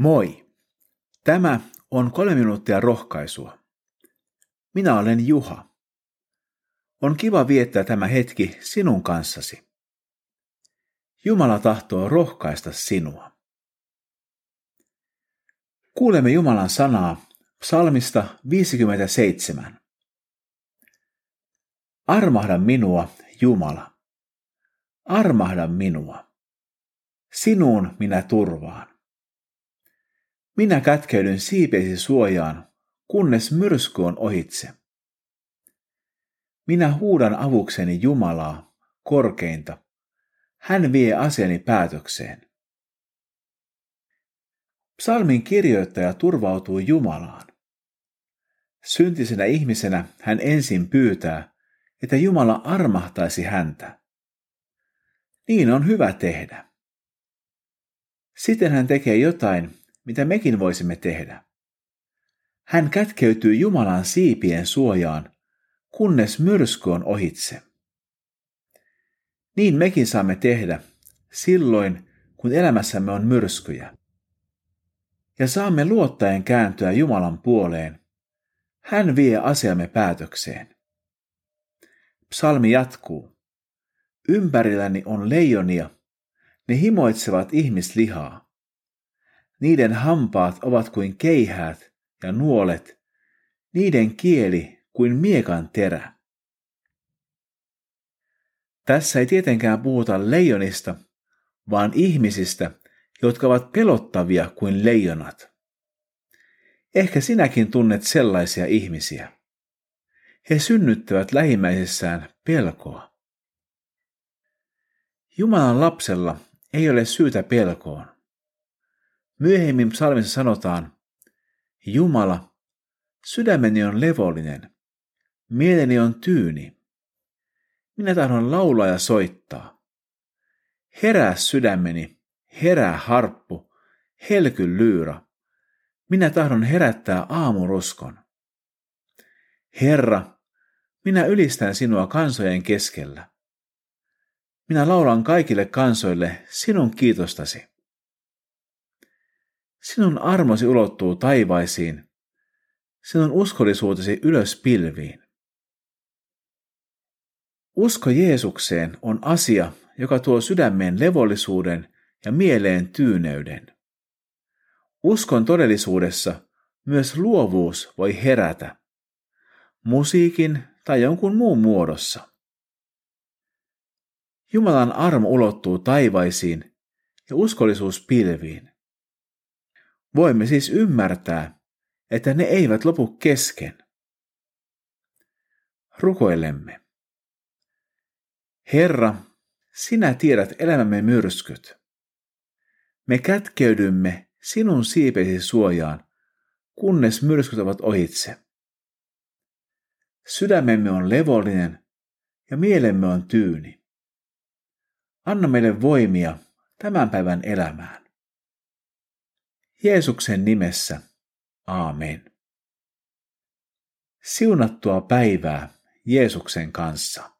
Moi! Tämä on kolme minuuttia rohkaisua. Minä olen Juha. On kiva viettää tämä hetki sinun kanssasi. Jumala tahtoo rohkaista sinua. Kuulemme Jumalan sanaa psalmista 57. Armahda minua, Jumala. Armahda minua. Sinuun minä turvaan. Minä kätkeydyn siipeisi suojaan, kunnes myrsky on ohitse. Minä huudan avukseni Jumalaa, korkeinta. Hän vie asiani päätökseen. Psalmin kirjoittaja turvautuu Jumalaan. Syntisenä ihmisenä hän ensin pyytää, että Jumala armahtaisi häntä. Niin on hyvä tehdä. Sitten hän tekee jotain, mitä mekin voisimme tehdä. Hän kätkeytyy Jumalan siipien suojaan, kunnes myrsky on ohitse. Niin mekin saamme tehdä silloin, kun elämässämme on myrskyjä. Ja saamme luottaen kääntyä Jumalan puoleen. Hän vie asiamme päätökseen. Psalmi jatkuu. Ympärilläni on leijonia, ne himoitsevat ihmislihaa. Niiden hampaat ovat kuin keihäät ja nuolet, niiden kieli kuin miekan terä. Tässä ei tietenkään puhuta leijonista, vaan ihmisistä, jotka ovat pelottavia kuin leijonat. Ehkä sinäkin tunnet sellaisia ihmisiä. He synnyttävät lähimmäisessään pelkoa. Jumalan lapsella ei ole syytä pelkoon. Myöhemmin psalmissa sanotaan, Jumala, sydämeni on levollinen, mieleni on tyyni. Minä tahdon laulaa ja soittaa. Herää sydämeni, herää harppu, helky lyyra. Minä tahdon herättää aamuruskon. Herra, minä ylistän sinua kansojen keskellä. Minä laulan kaikille kansoille sinun kiitostasi. Sinun armosi ulottuu taivaisiin, sinun uskollisuutesi ylös pilviin. Usko Jeesukseen on asia, joka tuo sydämeen levollisuuden ja mieleen tyyneyden. Uskon todellisuudessa myös luovuus voi herätä, musiikin tai jonkun muun muodossa. Jumalan armo ulottuu taivaisiin ja uskollisuus pilviin. Voimme siis ymmärtää, että ne eivät lopu kesken. Rukoilemme. Herra, sinä tiedät elämämme myrskyt. Me kätkeydymme sinun siipesi suojaan, kunnes myrskyt ovat ohitse. Sydämemme on levollinen ja mielemme on tyyni. Anna meille voimia tämän päivän elämään. Jeesuksen nimessä. Aamen. Siunattua päivää Jeesuksen kanssa.